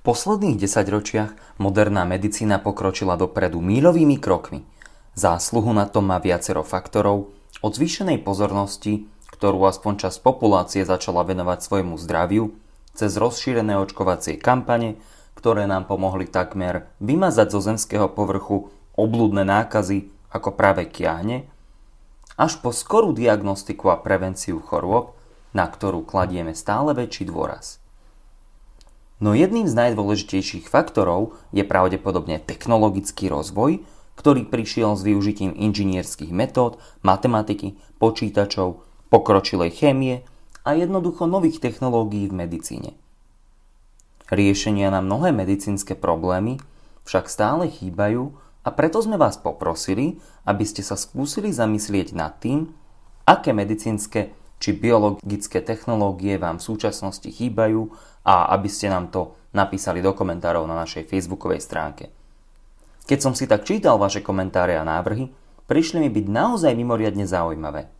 posledných desaťročiach moderná medicína pokročila dopredu míľovými krokmi. Zásluhu na tom má viacero faktorov, od zvýšenej pozornosti, ktorú aspoň časť populácie začala venovať svojmu zdraviu, cez rozšírené očkovacie kampane, ktoré nám pomohli takmer vymazať zo zemského povrchu oblúdne nákazy ako práve kiahne, až po skorú diagnostiku a prevenciu chorôb, na ktorú kladieme stále väčší dôraz. No jedným z najdôležitejších faktorov je pravdepodobne technologický rozvoj, ktorý prišiel s využitím inžinierských metód, matematiky, počítačov, pokročilej chémie a jednoducho nových technológií v medicíne. Riešenia na mnohé medicínske problémy však stále chýbajú a preto sme vás poprosili, aby ste sa skúsili zamyslieť nad tým, aké medicínske či biologické technológie vám v súčasnosti chýbajú a aby ste nám to napísali do komentárov na našej facebookovej stránke. Keď som si tak čítal vaše komentáre a návrhy, prišli mi byť naozaj mimoriadne zaujímavé.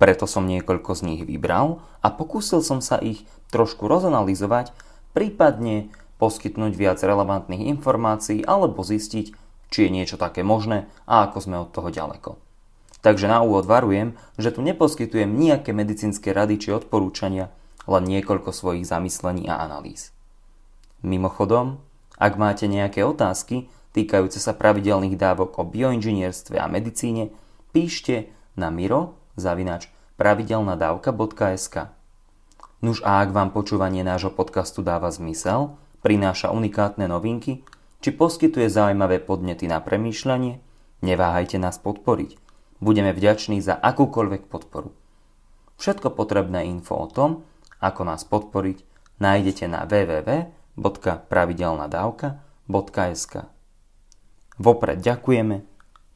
Preto som niekoľko z nich vybral a pokúsil som sa ich trošku rozanalizovať, prípadne poskytnúť viac relevantných informácií alebo zistiť, či je niečo také možné a ako sme od toho ďaleko. Takže na úvod varujem, že tu neposkytujem nejaké medicínske rady či odporúčania, len niekoľko svojich zamyslení a analýz. Mimochodom, ak máte nejaké otázky týkajúce sa pravidelných dávok o bioinžinierstve a medicíne, píšte na miro zavinač pravidelnadávka.sk Nuž a ak vám počúvanie nášho podcastu dáva zmysel, prináša unikátne novinky, či poskytuje zaujímavé podnety na premýšľanie, neváhajte nás podporiť – Budeme vďační za akúkoľvek podporu. Všetko potrebné info o tom, ako nás podporiť, nájdete na www.pravidelnadavka.sk Vopred ďakujeme,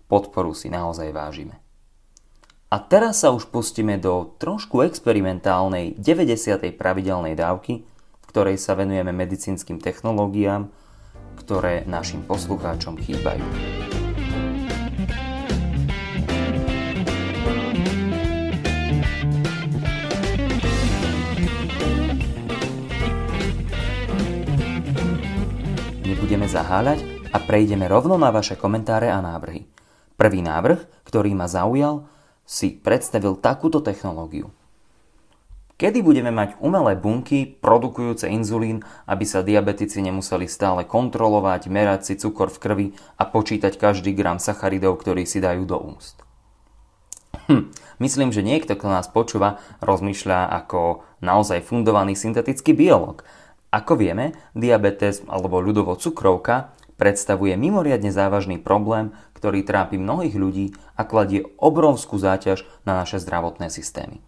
podporu si naozaj vážime. A teraz sa už pustíme do trošku experimentálnej 90. pravidelnej dávky, v ktorej sa venujeme medicínskym technológiám, ktoré našim poslucháčom chýbajú. Zaháľať a prejdeme rovno na vaše komentáre a návrhy. Prvý návrh, ktorý ma zaujal, si predstavil takúto technológiu. Kedy budeme mať umelé bunky produkujúce inzulín, aby sa diabetici nemuseli stále kontrolovať, merať si cukor v krvi a počítať každý gram sacharidov, ktorý si dajú do úst? Hm, myslím, že niekto, kto nás počúva, rozmýšľa ako naozaj fundovaný syntetický biolog ako vieme, diabetes alebo ľudovo cukrovka predstavuje mimoriadne závažný problém, ktorý trápi mnohých ľudí a kladie obrovskú záťaž na naše zdravotné systémy.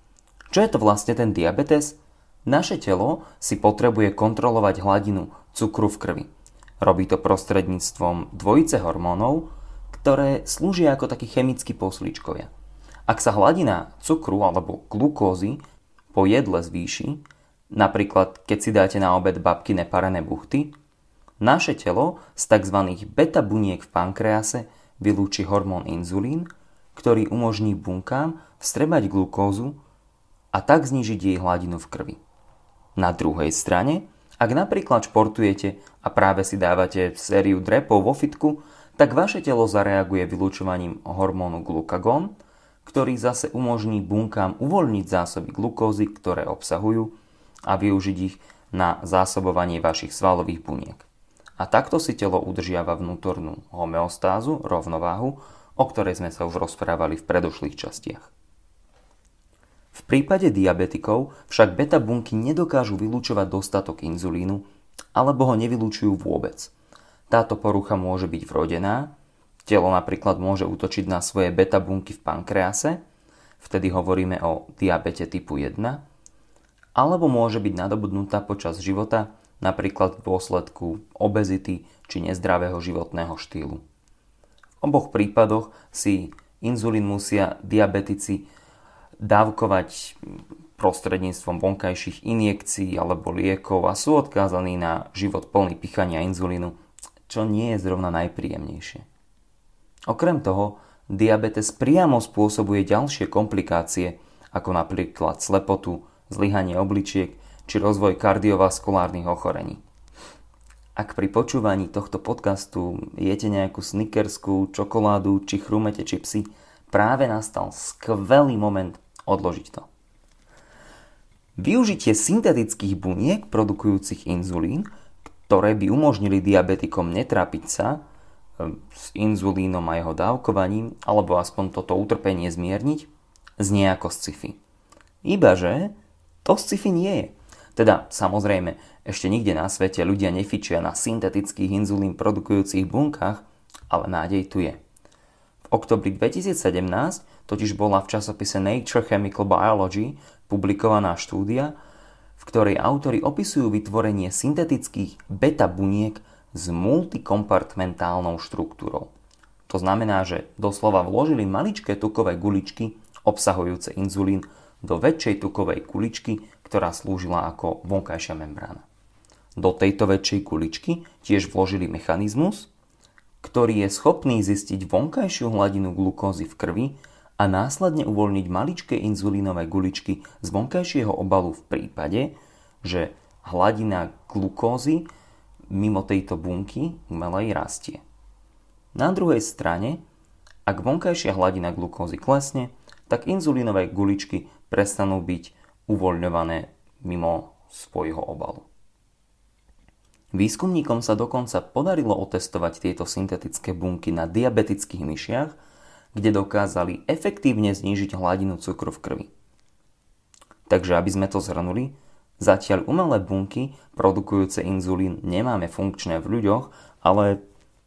Čo je to vlastne ten diabetes? Naše telo si potrebuje kontrolovať hladinu cukru v krvi. Robí to prostredníctvom dvojice hormónov, ktoré slúžia ako takí chemickí posličkovia. Ak sa hladina cukru alebo glukózy po jedle zvýši, Napríklad, keď si dáte na obed babky neparené buchty, naše telo z tzv. beta buniek v pankrease vylúči hormón inzulín, ktorý umožní bunkám vstrebať glukózu a tak znižiť jej hladinu v krvi. Na druhej strane, ak napríklad športujete a práve si dávate sériu drepov vo fitku, tak vaše telo zareaguje vylúčovaním hormónu glukagón, ktorý zase umožní bunkám uvoľniť zásoby glukózy, ktoré obsahujú a využiť ich na zásobovanie vašich svalových buniek. A takto si telo udržiava vnútornú homeostázu, rovnováhu, o ktorej sme sa už rozprávali v predošlých častiach. V prípade diabetikov však beta bunky nedokážu vylúčovať dostatok inzulínu alebo ho nevylúčujú vôbec. Táto porucha môže byť vrodená, telo napríklad môže útočiť na svoje beta bunky v pankrease, vtedy hovoríme o diabete typu 1, alebo môže byť nadobudnutá počas života, napríklad v dôsledku obezity či nezdravého životného štýlu. V oboch prípadoch si inzulín musia diabetici dávkovať prostredníctvom vonkajších injekcií alebo liekov a sú odkázaní na život plný pichania inzulínu, čo nie je zrovna najpríjemnejšie. Okrem toho, diabetes priamo spôsobuje ďalšie komplikácie, ako napríklad slepotu, zlyhanie obličiek či rozvoj kardiovaskulárnych ochorení. ak pri počúvaní tohto podcastu jete nejakú snickerskú čokoládu či chrumete čipsy, práve nastal skvelý moment odložiť to. Využitie syntetických buniek produkujúcich inzulín, ktoré by umožnili diabetikom netrápiť sa ehm, s inzulínom a jeho dávkovaním, alebo aspoň toto utrpenie zmierniť, znie ako sci-fi. Ibaže to sci-fi nie je. Teda, samozrejme, ešte nikde na svete ľudia nefičia na syntetických inzulín produkujúcich bunkách, ale nádej tu je. V oktobri 2017 totiž bola v časopise Nature Chemical Biology publikovaná štúdia, v ktorej autory opisujú vytvorenie syntetických beta buniek s multikompartmentálnou štruktúrou. To znamená, že doslova vložili maličké tukové guličky obsahujúce inzulín do väčšej tukovej kuličky, ktorá slúžila ako vonkajšia membrána. Do tejto väčšej kuličky tiež vložili mechanizmus, ktorý je schopný zistiť vonkajšiu hladinu glukózy v krvi a následne uvoľniť maličké inzulínové guličky z vonkajšieho obalu v prípade, že hladina glukózy mimo tejto bunky umelej rastie. Na druhej strane, ak vonkajšia hladina glukózy klesne, tak inzulínové guličky prestanú byť uvoľňované mimo svojho obalu. Výskumníkom sa dokonca podarilo otestovať tieto syntetické bunky na diabetických myšiach, kde dokázali efektívne znížiť hladinu cukru v krvi. Takže aby sme to zhrnuli, zatiaľ umelé bunky produkujúce inzulín nemáme funkčné v ľuďoch, ale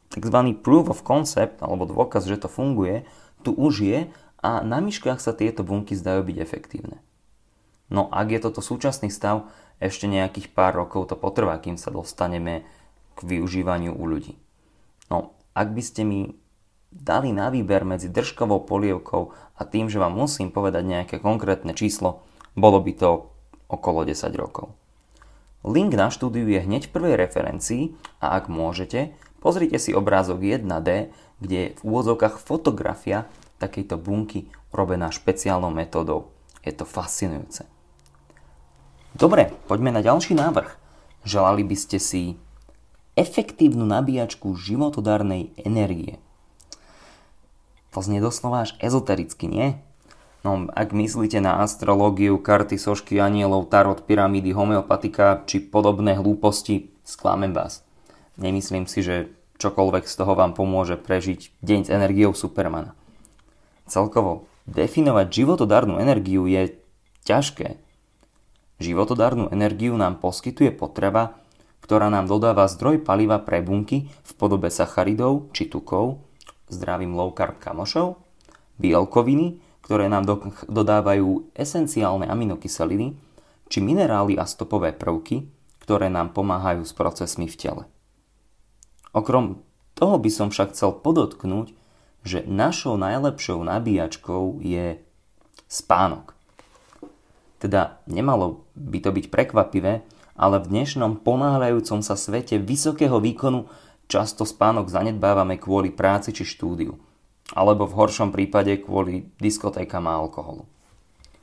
tzv. proof of concept, alebo dôkaz, že to funguje, tu už je a na myškách sa tieto bunky zdajú byť efektívne. No ak je toto súčasný stav, ešte nejakých pár rokov to potrvá, kým sa dostaneme k využívaniu u ľudí. No, ak by ste mi dali na výber medzi držkovou polievkou a tým, že vám musím povedať nejaké konkrétne číslo, bolo by to okolo 10 rokov. Link na štúdiu je hneď v prvej referencii a ak môžete, pozrite si obrázok 1D, kde je v úvodzovkách fotografia takejto bunky robená špeciálnou metódou. Je to fascinujúce. Dobre, poďme na ďalší návrh. Želali by ste si efektívnu nabíjačku životodárnej energie. To znie doslova až ezotericky, nie? No, ak myslíte na astrológiu, karty, sošky, anielov, tarot, pyramídy, homeopatika či podobné hlúposti, sklamem vás. Nemyslím si, že čokoľvek z toho vám pomôže prežiť deň s energiou Supermana. Celkovo, definovať životodárnu energiu je ťažké. Životodárnu energiu nám poskytuje potreba, ktorá nám dodáva zdroj paliva pre bunky v podobe sacharidov či tukov, zdravým low carb kamošov, bielkoviny, ktoré nám do, dodávajú esenciálne aminokyseliny, či minerály a stopové prvky, ktoré nám pomáhajú s procesmi v tele. Okrom toho by som však chcel podotknúť, že našou najlepšou nabíjačkou je spánok. Teda nemalo by to byť prekvapivé, ale v dnešnom ponáhľajúcom sa svete vysokého výkonu často spánok zanedbávame kvôli práci či štúdiu. Alebo v horšom prípade kvôli diskotékam a alkoholu.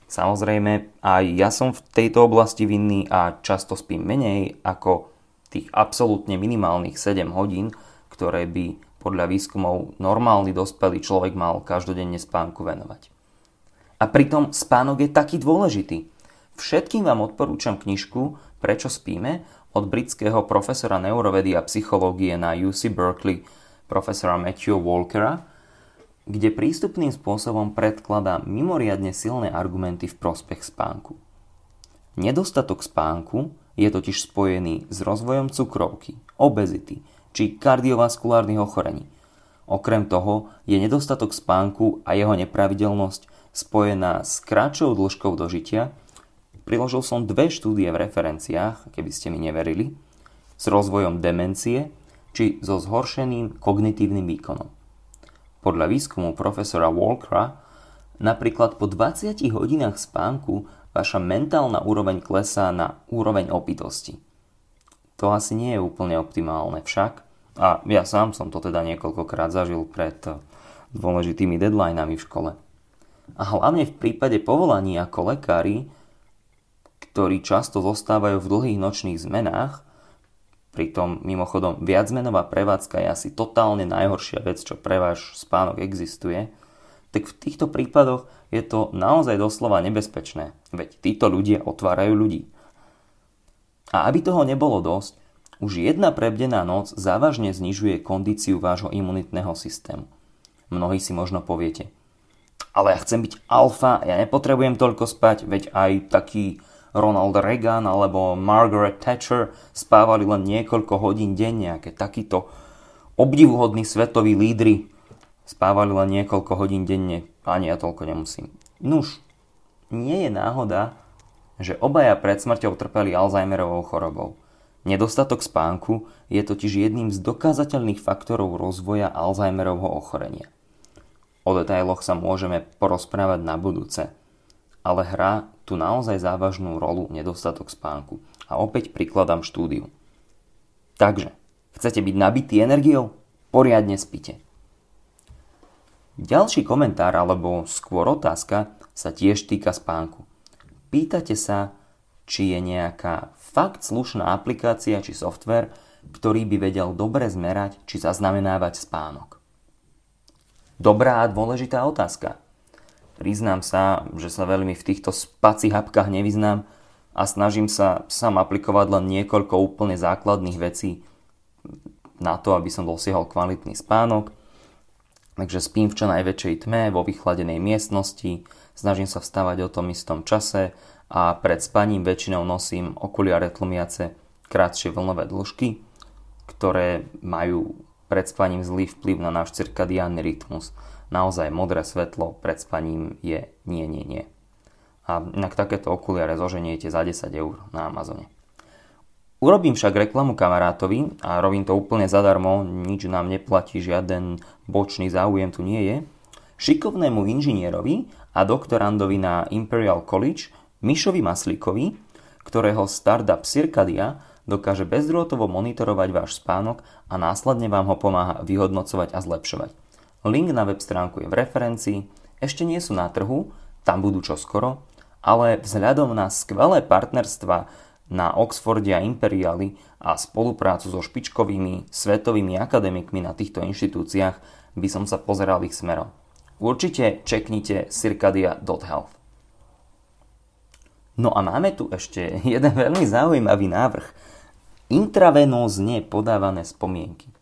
Samozrejme, aj ja som v tejto oblasti vinný a často spím menej ako tých absolútne minimálnych 7 hodín, ktoré by podľa výskumov normálny dospelý človek mal každodenne spánku venovať. A pritom spánok je taký dôležitý. Všetkým vám odporúčam knižku Prečo spíme od britského profesora neurovedy a psychológie na UC Berkeley profesora Matthew Walkera, kde prístupným spôsobom predkladá mimoriadne silné argumenty v prospech spánku. Nedostatok spánku je totiž spojený s rozvojom cukrovky, obezity či kardiovaskulárnych ochorení. Okrem toho je nedostatok spánku a jeho nepravidelnosť spojená s kratšou dĺžkou dožitia. Priložil som dve štúdie v referenciách, keby ste mi neverili, s rozvojom demencie či so zhoršeným kognitívnym výkonom. Podľa výskumu profesora Walkera napríklad po 20 hodinách spánku vaša mentálna úroveň klesá na úroveň opitosti. To asi nie je úplne optimálne však, a ja sám som to teda niekoľkokrát zažil pred dôležitými deadlinami v škole. A hlavne v prípade povolaní ako lekári, ktorí často zostávajú v dlhých nočných zmenách, Pritom mimochodom viacmenová prevádzka je asi totálne najhoršia vec, čo pre váš spánok existuje, tak v týchto prípadoch je to naozaj doslova nebezpečné, veď títo ľudia otvárajú ľudí. A aby toho nebolo dosť, už jedna prebdená noc závažne znižuje kondíciu vášho imunitného systému. Mnohí si možno poviete, ale ja chcem byť alfa, ja nepotrebujem toľko spať, veď aj taký Ronald Reagan alebo Margaret Thatcher spávali len niekoľko hodín denne, aké takíto obdivuhodní svetoví lídry spávali len niekoľko hodín denne, ani ja toľko nemusím. Nuž, nie je náhoda, že obaja pred smrťou trpeli Alzheimerovou chorobou. Nedostatok spánku je totiž jedným z dokázateľných faktorov rozvoja Alzheimerovho ochorenia. O detailoch sa môžeme porozprávať na budúce, ale hrá tu naozaj závažnú rolu nedostatok spánku. A opäť prikladám štúdiu. Takže, chcete byť nabitý energiou? Poriadne spite. Ďalší komentár alebo skôr otázka sa tiež týka spánku. Pýtate sa, či je nejaká fakt slušná aplikácia či software, ktorý by vedel dobre zmerať či zaznamenávať spánok. Dobrá a dôležitá otázka. Priznám sa, že sa veľmi v týchto spacích hapkách nevyznám a snažím sa sám aplikovať len niekoľko úplne základných vecí na to, aby som dosiahol kvalitný spánok. Takže spím v čo najväčšej tme, vo vychladenej miestnosti, snažím sa vstávať o tom istom čase a pred spaním väčšinou nosím okuliare tlmiace krátšie vlnové dĺžky, ktoré majú pred spaním zlý vplyv na náš cirkadiánny rytmus naozaj modré svetlo pred spaním je nie, nie, nie. A inak takéto okuliare zoženiete za 10 eur na Amazone. Urobím však reklamu kamarátovi a robím to úplne zadarmo, nič nám neplatí, žiaden bočný záujem tu nie je. Šikovnému inžinierovi a doktorandovi na Imperial College Mišovi Maslíkovi, ktorého startup Circadia dokáže bezdrôtovo monitorovať váš spánok a následne vám ho pomáha vyhodnocovať a zlepšovať. Link na web stránku je v referencii, ešte nie sú na trhu, tam budú čoskoro, ale vzhľadom na skvelé partnerstva na Oxforde a Imperiali a spoluprácu so špičkovými svetovými akademikmi na týchto inštitúciách by som sa pozeral ich smerom. Určite čeknite circadia.health. No a máme tu ešte jeden veľmi zaujímavý návrh. Intravenózne podávané spomienky.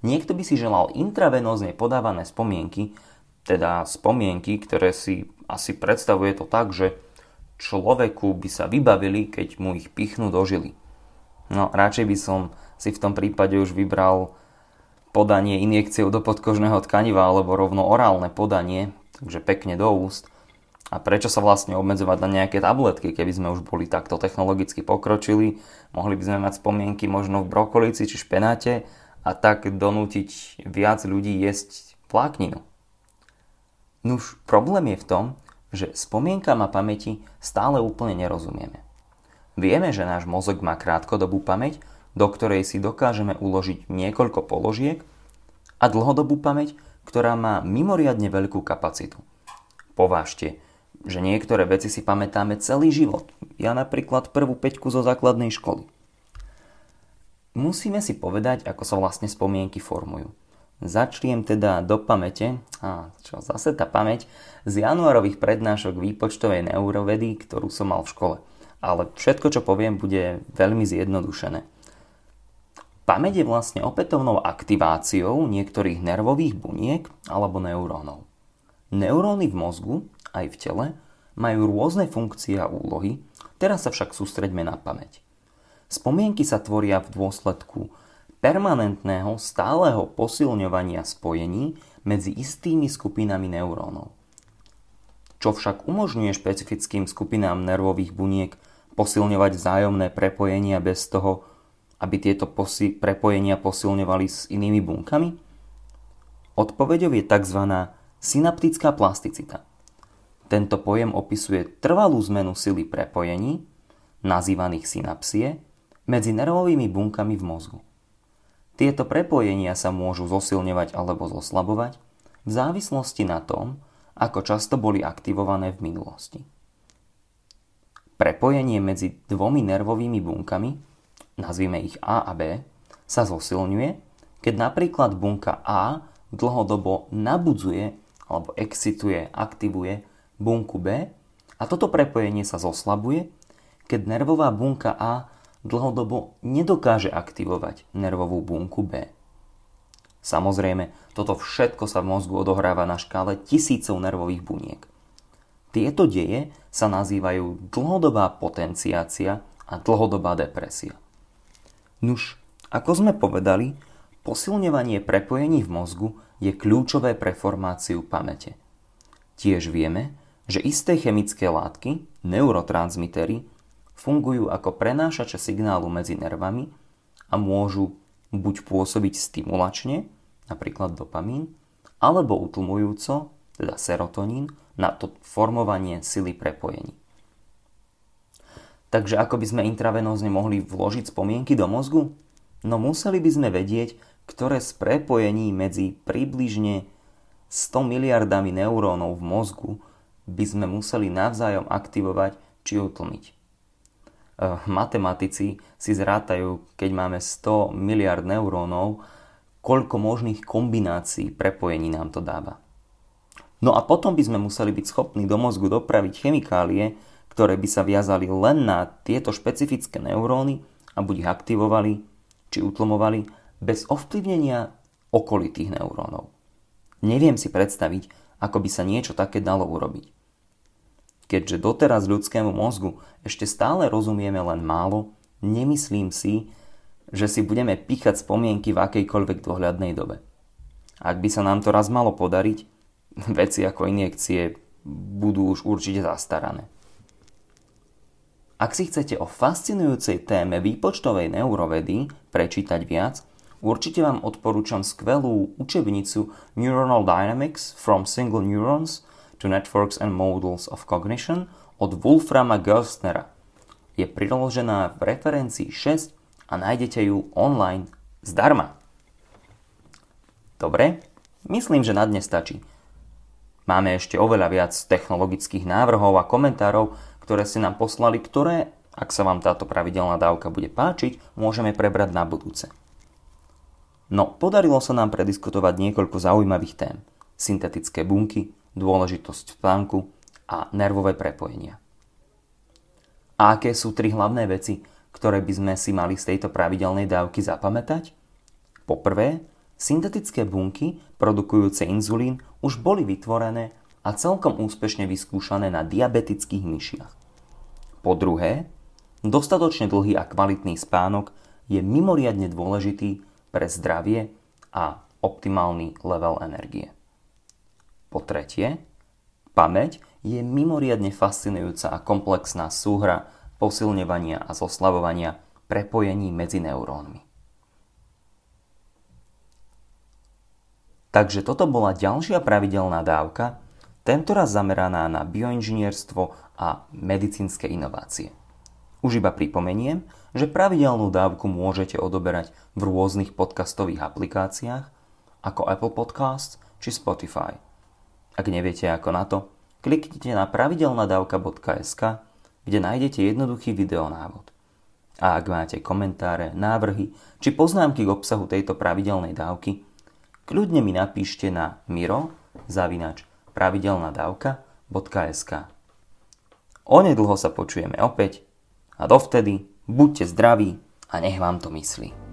Niekto by si želal intravenózne podávané spomienky, teda spomienky, ktoré si asi predstavuje to tak, že človeku by sa vybavili, keď mu ich pichnú do žily. No, radšej by som si v tom prípade už vybral podanie injekciou do podkožného tkaniva alebo rovno orálne podanie, takže pekne do úst. A prečo sa vlastne obmedzovať na nejaké tabletky, keby sme už boli takto technologicky pokročili, mohli by sme mať spomienky možno v brokolici či špenáte a tak donútiť viac ľudí jesť vlákninu. Nuž, problém je v tom, že spomienkam a pamäti stále úplne nerozumieme. Vieme, že náš mozog má krátkodobú pamäť, do ktorej si dokážeme uložiť niekoľko položiek a dlhodobú pamäť, ktorá má mimoriadne veľkú kapacitu. Povážte, že niektoré veci si pamätáme celý život. Ja napríklad prvú peťku zo základnej školy. Musíme si povedať, ako sa vlastne spomienky formujú. Začnem teda do pamäte, a čo zase tá pamäť, z januárových prednášok výpočtovej neurovedy, ktorú som mal v škole. Ale všetko, čo poviem, bude veľmi zjednodušené. Pamäť je vlastne opätovnou aktiváciou niektorých nervových buniek alebo neurónov. Neuróny v mozgu, aj v tele, majú rôzne funkcie a úlohy, teraz sa však sústreďme na pamäť. Spomienky sa tvoria v dôsledku permanentného stáleho posilňovania spojení medzi istými skupinami neurónov. Čo však umožňuje špecifickým skupinám nervových buniek posilňovať vzájomné prepojenia bez toho, aby tieto posi- prepojenia posilňovali s inými bunkami? Odpovedou je tzv. synaptická plasticita. Tento pojem opisuje trvalú zmenu sily prepojení, nazývaných synapsie, medzi nervovými bunkami v mozgu. Tieto prepojenia sa môžu zosilňovať alebo zoslabovať v závislosti na tom, ako často boli aktivované v minulosti. Prepojenie medzi dvomi nervovými bunkami nazvime ich A a B, sa zosilňuje, keď napríklad bunka A dlhodobo nabudzuje alebo excituje, aktivuje bunku B a toto prepojenie sa zoslabuje, keď nervová bunka A dlhodobo nedokáže aktivovať nervovú bunku B. Samozrejme, toto všetko sa v mozgu odohráva na škále tisícov nervových buniek. Tieto deje sa nazývajú dlhodobá potenciácia a dlhodobá depresia. Nuž, ako sme povedali, posilňovanie prepojení v mozgu je kľúčové pre formáciu pamäte. Tiež vieme, že isté chemické látky, neurotransmitery, fungujú ako prenášače signálu medzi nervami a môžu buď pôsobiť stimulačne, napríklad dopamín, alebo utlmujúco, teda serotonín, na to formovanie sily prepojení. Takže ako by sme intravenózne mohli vložiť spomienky do mozgu? No museli by sme vedieť, ktoré z prepojení medzi približne 100 miliardami neurónov v mozgu by sme museli navzájom aktivovať či utlmiť. Eh, matematici si zrátajú, keď máme 100 miliard neurónov, koľko možných kombinácií prepojení nám to dáva. No a potom by sme museli byť schopní do mozgu dopraviť chemikálie, ktoré by sa viazali len na tieto špecifické neuróny a buď ich aktivovali či utlmovali bez ovplyvnenia okolitých neurónov. Neviem si predstaviť, ako by sa niečo také dalo urobiť. Keďže doteraz ľudskému mozgu ešte stále rozumieme len málo, nemyslím si, že si budeme píchať spomienky v akejkoľvek dohľadnej dobe. Ak by sa nám to raz malo podariť, veci ako injekcie budú už určite zastarané. Ak si chcete o fascinujúcej téme výpočtovej neurovedy prečítať viac, určite vám odporúčam skvelú učebnicu Neuronal Dynamics from Single Neurons to Networks and Models of Cognition od Wolframa Gerstnera. Je priložená v referencii 6 a nájdete ju online zdarma. Dobre, myslím, že na dnes stačí. Máme ešte oveľa viac technologických návrhov a komentárov, ktoré ste nám poslali, ktoré, ak sa vám táto pravidelná dávka bude páčiť, môžeme prebrať na budúce. No, podarilo sa nám prediskutovať niekoľko zaujímavých tém. Syntetické bunky, dôležitosť spánku a nervové prepojenia. A aké sú tri hlavné veci, ktoré by sme si mali z tejto pravidelnej dávky zapamätať? Poprvé, Syntetické bunky produkujúce inzulín už boli vytvorené a celkom úspešne vyskúšané na diabetických myšiach. Po druhé, dostatočne dlhý a kvalitný spánok je mimoriadne dôležitý pre zdravie a optimálny level energie. Po tretie, pamäť je mimoriadne fascinujúca a komplexná súhra posilňovania a zoslavovania prepojení medzi neurónmi. Takže toto bola ďalšia pravidelná dávka, tentoraz zameraná na bioinžinierstvo a medicínske inovácie. Už iba pripomeniem, že pravidelnú dávku môžete odoberať v rôznych podcastových aplikáciách ako Apple Podcasts či Spotify. Ak neviete ako na to, kliknite na pravidelnadavka.sk, kde nájdete jednoduchý videonávod. A ak máte komentáre, návrhy či poznámky k obsahu tejto pravidelnej dávky, kľudne mi napíšte na miro zavinač pravidelnadavka.sk Onedlho sa počujeme opäť a dovtedy buďte zdraví a nech vám to myslí.